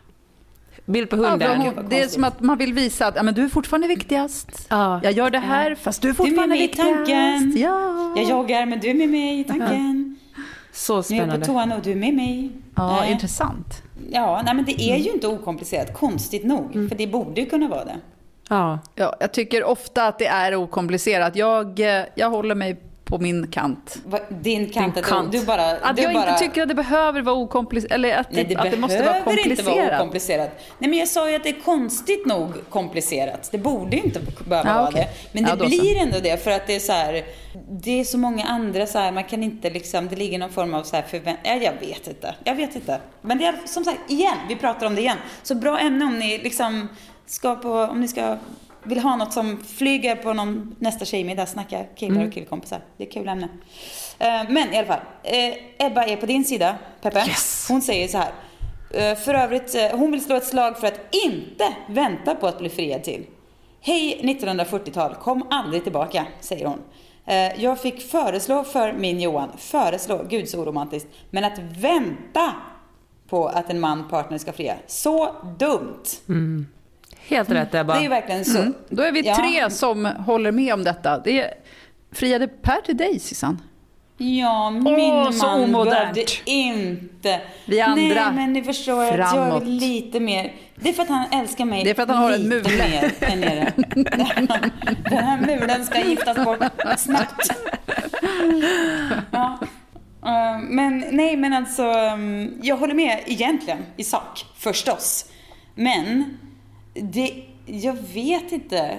Bild på Ja, hunden. för hon, det är som att man vill visa att ja, men du är fortfarande viktigast. Ja. Jag gör det här fast du är Du är med fortfarande mig i viktigast. tanken. Ja. Jag joggar men du är med mig i tanken. Så Nu är jag på spännande. toan och du är med mig. ja, Nej. intressant. Ja, nej men det är ju inte okomplicerat, konstigt nog. För det borde ju kunna vara det. Ja. Ja, jag tycker ofta att det är okomplicerat. Jag, eh, jag håller mig på min kant. Va- Din kant, Din kant. du bara... Att du jag bara... inte tycker att det behöver vara okomplicerat, eller att, Nej, det, att det måste vara behöver inte vara komplicerat. okomplicerat. Nej, men jag sa ju att det är konstigt nog komplicerat. Det borde inte behöva Ja, vara okej. det. Men det Ja, då så. blir ändå det för att det är så här, det är så många andra så här, man kan inte liksom, det ligger någon form av så här förvänt... Ja, jag vet inte. Jag vet inte. Men det är som sagt, igen, vi pratar om det igen. Så bra ämne om ni liksom ska på, om ni ska, vill ha något som flyger på någon nästa tjejmiddag, snacka killar och killkompisar. Det är kul ämne. Eh, Men i alla fall, eh, Ebba är på din sida, Peppe. Yes. Hon säger så här. eh, För övrigt, hon vill slå ett slag för att inte vänta på att bli friad till. Hej 1940-tal, kom aldrig tillbaka, säger hon. Jag fick föreslå för min Johan, föreslå, gud så oromantiskt, men att vänta på att en man partner ska fria. Så dumt. Helt rätt Ebba. Det är verkligen så. Då är vi Ja. tre som håller med om detta. Det är friade Per till dig, Sissan. Ja, min Åh, man behövde inte. Vi andra, Nej, men ni förstår att jag framåt. är lite mer... Det är för att han älskar mig Det är för att han har en mule. mer än er. Den här mulen ska giftas bort snabbt. Ja. Eh, Men nej, men alltså, mm, jag håller med egentligen i sak, förstås. Men det, jag vet inte.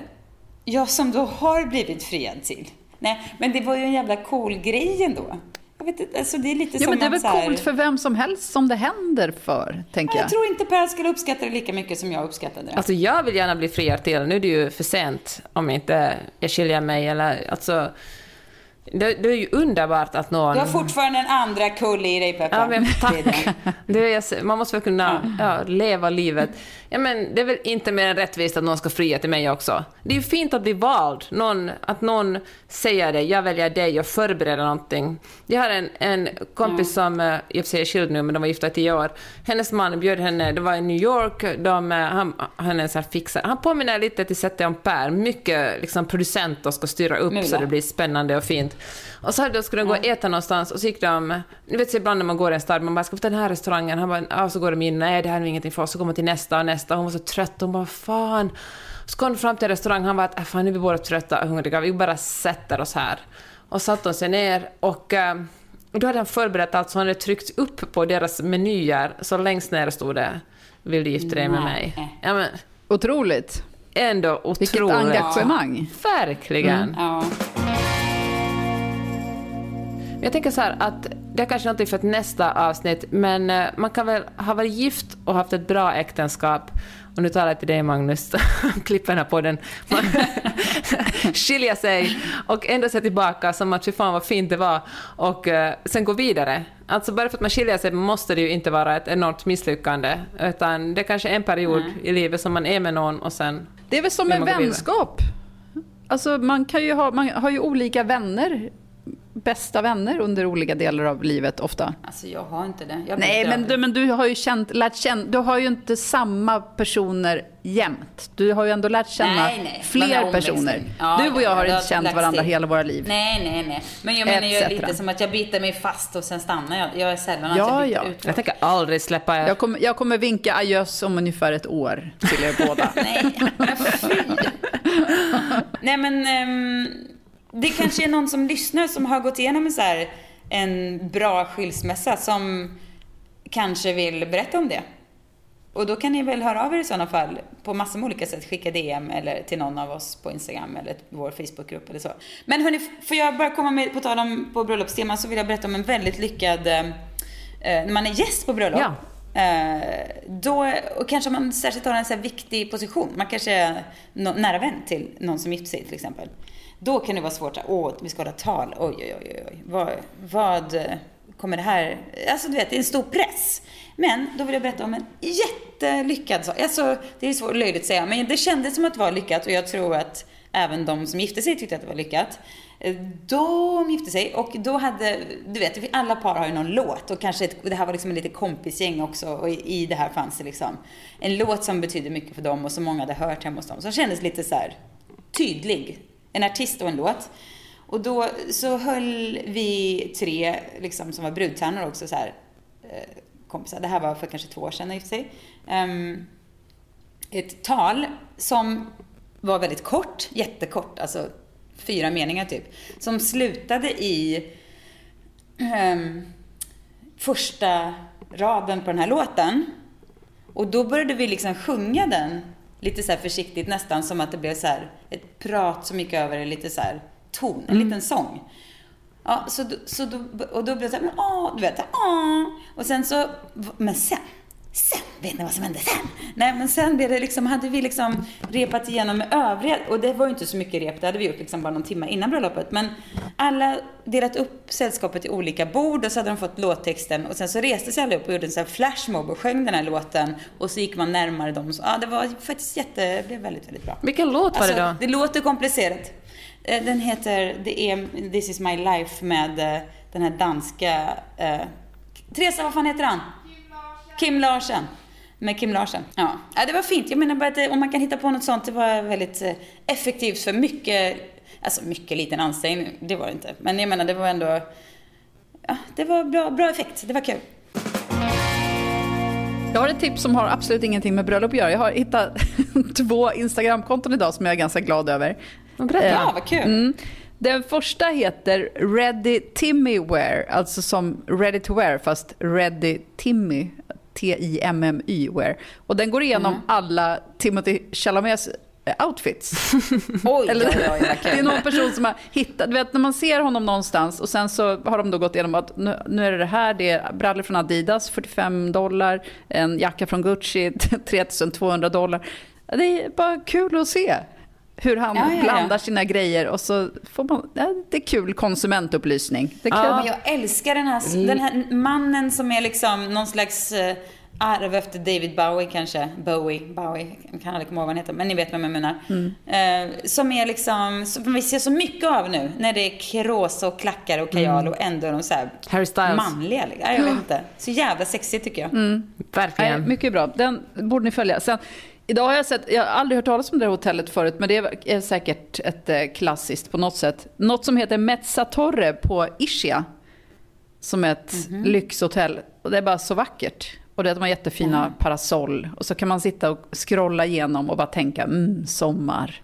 Jag som då har blivit friad till. Nej, men det var ju en jävla cool grej ändå. Jag vet inte, alltså det är lite Ja, som men det är väl här- coolt för vem som helst som det händer för, tänker jag. Jag tror inte Per skulle uppskatta det lika mycket som jag uppskattade det. Alltså jag vill gärna bli friad till. Nu är det ju för sent om inte jag skiljer mig eller alltså... Det, det är ju underbart att någon... Du har fortfarande en andra kull i dig Peppa. Ja, men tack. är, man måste väl kunna ja, leva livet. Ja, men det är väl inte mer än rättvist att någon ska fria till mig också. Det är ju fint att bli vald. Någon, att någon säger det, jag väljer dig och förbereder någonting. Jag har en, en kompis som, eh, i och för sig är skild nu, men de var gifta i tio år. Hennes man bjöd henne, det var i New York, de, eh, han, han är sån här fixare. Han påminner lite till sättet om Per, mycket liksom producent och ska styra upp så det blir spännande och fint. Och så då skulle de gå och äta någonstans och så gick de, ni vet så ibland när man går i en stad, man bara ska vi ta den här restaurangen, han bara, ja, så går de in, nej det här är ingenting för oss, så går man till nästa och nästa, hon var så trött, hon bara fan. Så kom de fram till en restaurang, han bara, äh, fan nu är vi båda trötta och hungriga, vi bara sätter oss här. Och satt de sig ner och eh, och då hade han förberett allt, så han hade tryckt upp på deras menyer, så längst ner stod det, vill du gifta dig med mig? Ja men, Otroligt. ändå otroligt. Vilket engagemang. Verkligen. Ja. Jag tänker så här att det är kanske något för ett nästa avsnitt, men eh, man kan väl ha varit gift och haft ett bra äktenskap, och nu talar jag till dig Magnus, klipp den här podden, Man- skilja sig och ändå se tillbaka som att fy fan vad fint det var. Och eh, sen gå vidare. Alltså bara för att man skiljer sig måste det ju inte vara ett enormt misslyckande, utan det är kanske en period i livet som man är med någon och sen Det är väl som en vänskap. Alltså man, kan ju ha, man har ju olika vänner, bästa vänner under olika delar av livet ofta. Alltså jag har inte det. Jag Nej, men du, men du har ju känt, lärt känna, du har ju inte samma personer jämt. Du har ju ändå lärt känna Nej, nej. Fler personer. Ja, du och jag ja, har inte har känt varandra till. hela våra liv. Nej, nej, nej. Men jag menar ju lite som att jag biter mig fast och sen stannar jag. Jag är sällan att Ja, jag byter ja. ut. jag tänker aldrig släppa er. Jag kommer, jag kommer vinka adjöss om ungefär ett år till er båda. Nej, men fy. Nej, men ehm, det kanske är någon som lyssnar som har gått igenom en, så här, en bra skilsmässa som kanske vill berätta om det. Och då kan ni väl höra av er i sådana fall på massor med olika sätt. Skicka DM eller till någon av oss på Instagram eller vår Facebookgrupp eller så. Men hörni, får jag bara komma med, på tal om på bröllopstema så vill jag berätta om en väldigt lyckad, eh, när man är gäst på bröllop. Ja. Eh, då, och kanske man särskilt har en så viktig position. Man kanske är nå- nära vän till någon som gifter sig till exempel. Då kan det vara svårt att, åh, vi ska hålla tal. Oj, oj, oj, oj. Vad, vad eh, kommer det här... Alltså du vet, det är en stor press. Men då vill jag berätta om en jättelyckad sak. Alltså, det är svårt löjligt att säga, men det kändes som att det var lyckat och jag tror att även de som gifte sig tyckte att det var lyckat. De gifte sig och då hade, du vet, alla par har ju någon låt och kanske ett, det här var liksom en lite kompisgäng också och i, i det här fanns det liksom en låt som betydde mycket för dem och som många hade hört hemma hos dem. Som kändes lite så här tydlig. En artist och en låt. Och då så höll vi tre, liksom, som var brudtärnor också, så här, eh, kompisar. Det här var för kanske två år sedan, i och för sig. Ehm, ett tal som var väldigt kort, jättekort, alltså fyra meningar typ. Som slutade i ehm, första raden på den här låten. Och då började vi liksom sjunga den lite så här försiktigt, nästan som att det blev så här ett prat som gick över i lite så här ton, en liten sång. Ja, så, så då, och då blev det så här, men åh, du vet, åh. Och sen så, men sen, Sen, vet ni vad som hände sen? Nej men sen blev det liksom, hade vi liksom repat igenom med övriga, och det var ju inte så mycket rep, det hade vi gjort liksom bara någon timme innan bröllopet. Men alla delat upp sällskapet i olika bord och så hade de fått låttexten och sen så reste sig alla upp och gjorde en sån här flashmob och sjöng den här låten och så gick man närmare dem. Så, ja, det var faktiskt jätte, det blev väldigt, väldigt bra. Vilken låt var det då? Alltså, det låter komplicerat. Eh, Den heter det är This is my life med eh, den här danska... Eh, Teresa, vad fan heter han? Kim Larsen. Med Kim Larsen. Ja. ja, det var fint. Jag menar bara att eh, om man kan hitta på något sånt, det var väldigt eh, effektivt för mycket, alltså mycket liten ansträngning, det var det inte. Men jag menar, det var ändå, ja, det var bra, bra effekt. Det var kul. Jag har ett tips som har absolut ingenting med bröllop att göra. Jag har hittat två Instagramkonton idag som jag är ganska glad över. Berätta. Ja, vad kul. Mm. Den första heter Ready Timmy Wear, alltså som Ready to Wear fast Ready Timmy, T-I-M-M-Y Wear. Och den går igenom Mm. alla Timothy Chalamets eh, outfits. Oj, Eller, oj, oj, det är någon person som har hittat, du vet när man ser honom någonstans och sen så har de då gått igenom att nu, nu är det det här, det är brallor från Adidas, 45 dollar, en jacka från Gucci, 3200 dollar. Det är bara kul att se hur han Ja, ja, ja. blandar sina grejer och så får man, ja, det är kul konsumentupplysning. Det är kul. Ja, men jag älskar den här, den här mannen som är liksom någon slags eh, arv efter David Bowie kanske. Bowie, Bowie, jag kan aldrig komma ihåg vad han heter, men ni vet vem jag menar. Eh, som är liksom, som vi ser så mycket av nu, när det är kråsa och klackar och kajal och ändå är de så här Harry Styles. manliga. liksom. Ja, jag vet inte. Så jävla sexigt tycker jag. Nej, Verkligen. mycket bra. Den borde ni följa. Sen, idag har jag sett, jag har aldrig hört talas om det här hotellet förut, men det är säkert ett eh, klassiskt på något sätt. Något som heter Mezzatorre på Ischia. Som är ett lyxhotell. Och det är bara så vackert. Och det är de har jättefina parasoll. Och så kan man sitta och scrolla igenom och bara tänka, mm, sommar.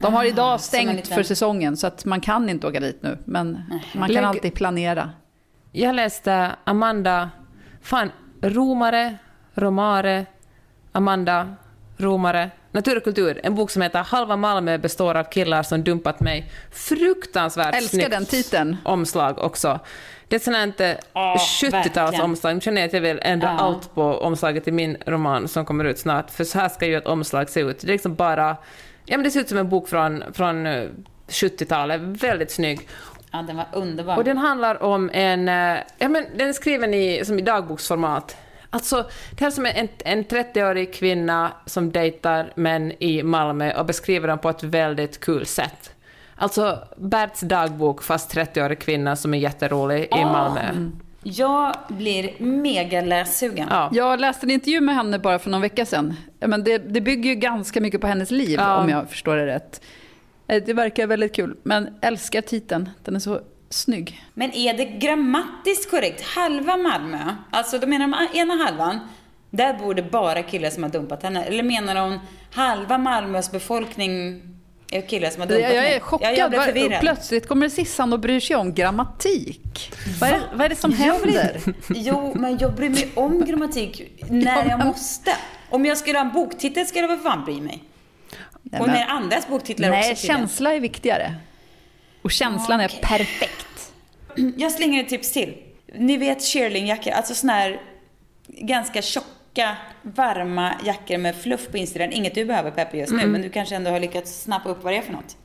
De har Ah, idag en stängt liten- för säsongen, så att man kan inte åka dit nu. Men man kan alltid planera. Jag läste Amanda, fan, romare, romare, Amanda, romare, natur och kultur. En bok som heter Halva Malmö består av killar som dumpat mig. Fruktansvärt Älskar snyggt den titeln. omslag också. Det är sånt här Ja, 70-talsomslag. Nu känner jag att jag vill ändra Ja. allt på omslaget i min roman som kommer ut snart. För så här ska ju ett omslag se ut. Det är liksom bara... Ja, men det ser ut som en bok från, från eh, 70-talet. Väldigt snygg. Ja, den var underbar. Och den handlar om en... eh, Ja, men den är skriven i, som i dagboksformat. Alltså, det här är som en, en 30-årig kvinna som dejtar män i Malmö och beskriver dem på ett väldigt kul sätt. Alltså Berts dagbok fast 30-årig kvinna som är jätterolig i Malmö. Jag blir mega lässugen. Ja. Jag läste en intervju med henne bara för någon vecka sedan. Ja, Men det, det bygger ju ganska mycket på hennes liv, Ja. om jag förstår det rätt. Eh, Det verkar väldigt kul, men älskar titeln. Den är så snygg. Men är det grammatiskt korrekt? Halva Malmö, alltså då menar de ena halvan, där bor det bara killar som har dumpat henne. Eller menar hon halva Malmös befolkning är killar som har dumpat Jag jag är chockad. Ja, jag blev. Plötsligt kommer Sissan och bryr sig om grammatik. Vad är, vad är det som händer? Jo, men jag bryr mig om grammatik när jag måste. Om jag skulle ha en boktitel skulle jag väl fan bry mig. Nej, Och när andras boktitlar Nej, också tydligen. känsla är viktigare. Och känslan Okej. är perfekt. Jag slänger ett tips till. Ni vet shearlingjackor, alltså såna här ganska tjocka, varma jackor med fluff på insidan. Inget du behöver Peppe just nu, Mm. men du kanske ändå har lyckats snappa upp vad det är för något.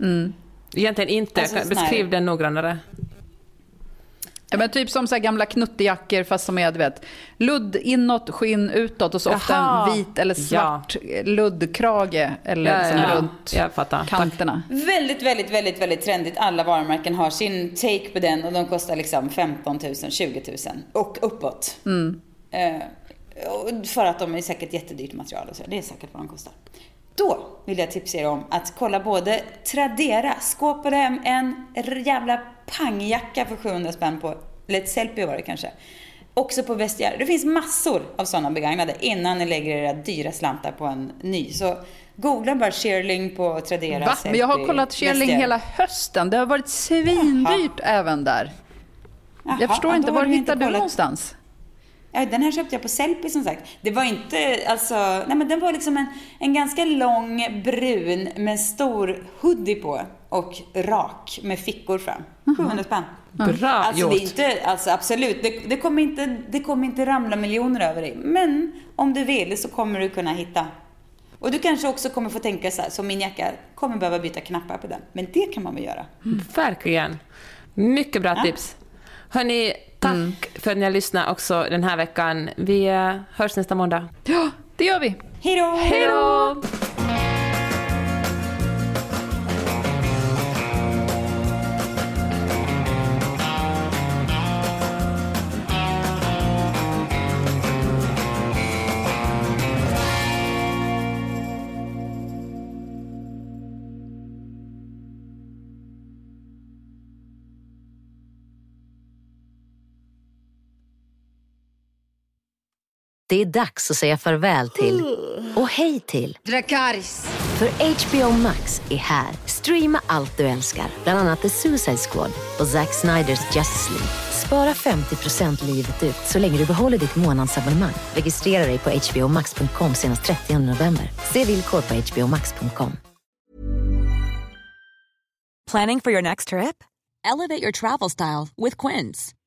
Egentligen inte. Alltså, Beskriv den noggrannare. Ja, men typ som så här gamla knuttejackor fast som är du vet, ludd inåt, skinn utåt och så ofta en vit eller svart luddkrage eller Ja, som ja, ja. runt Jag fattar. Tack. kanterna. Väldigt, väldigt, väldigt, väldigt trendigt. Alla varumärken har sin take på den och de kostar liksom 15 000, 20 000 och uppåt. Eh, och för att de är säkert jättedyrt material och så. Det är säkert vad de kostar. Då vill jag tipsa er om att kolla både Tradera, skåpade hem en jävla pangjacka för 700 spänn på, eller ett Sellpy var det kanske. Också på Vestiaire. Det finns massor av sådana begagnade innan ni lägger era dyra slantar på en ny. Så googla bara Shearling på Tradera. Va? Men jag har kollat Vestiaire. hela hösten. Det har varit svindyrt även där. Jaha, Jag förstår ja, inte, var hittar du kollat. någonstans? Ja, den här köpte jag på Sellpy som sagt. Det var inte, alltså, nej men den var liksom en, en ganska lång brun med stor hoodie på och rak med fickor fram. 700 spänn. Bra Alltså, gjort. det är inte, alltså absolut, det, det, kommer inte, det kommer inte ramla miljoner över dig. Men om du vill så kommer du kunna hitta. Och du kanske också kommer få tänka så här, som min jacka, kommer behöva byta knappar på den. Men det kan man väl göra. Verkligen. Mycket bra tips. Hörni, tack för att ni har lyssnat också den här veckan. Vi eh, hörs nästa måndag. Ja, det gör vi. Hej då! Hej då! Det är dags att säga farväl till och hej till Dracarys. För HBO Max är här. Streama allt du älskar, bland annat The Suicide Squad och Zack Sniders Justice League. Spara 50% livet ut så länge du behåller ditt månadsabonnemang. Registrera dig på hbomax.com senast 30 november. Se villkor på hbomax.com. Planning for your next trip? Elevate your travel style with Quince.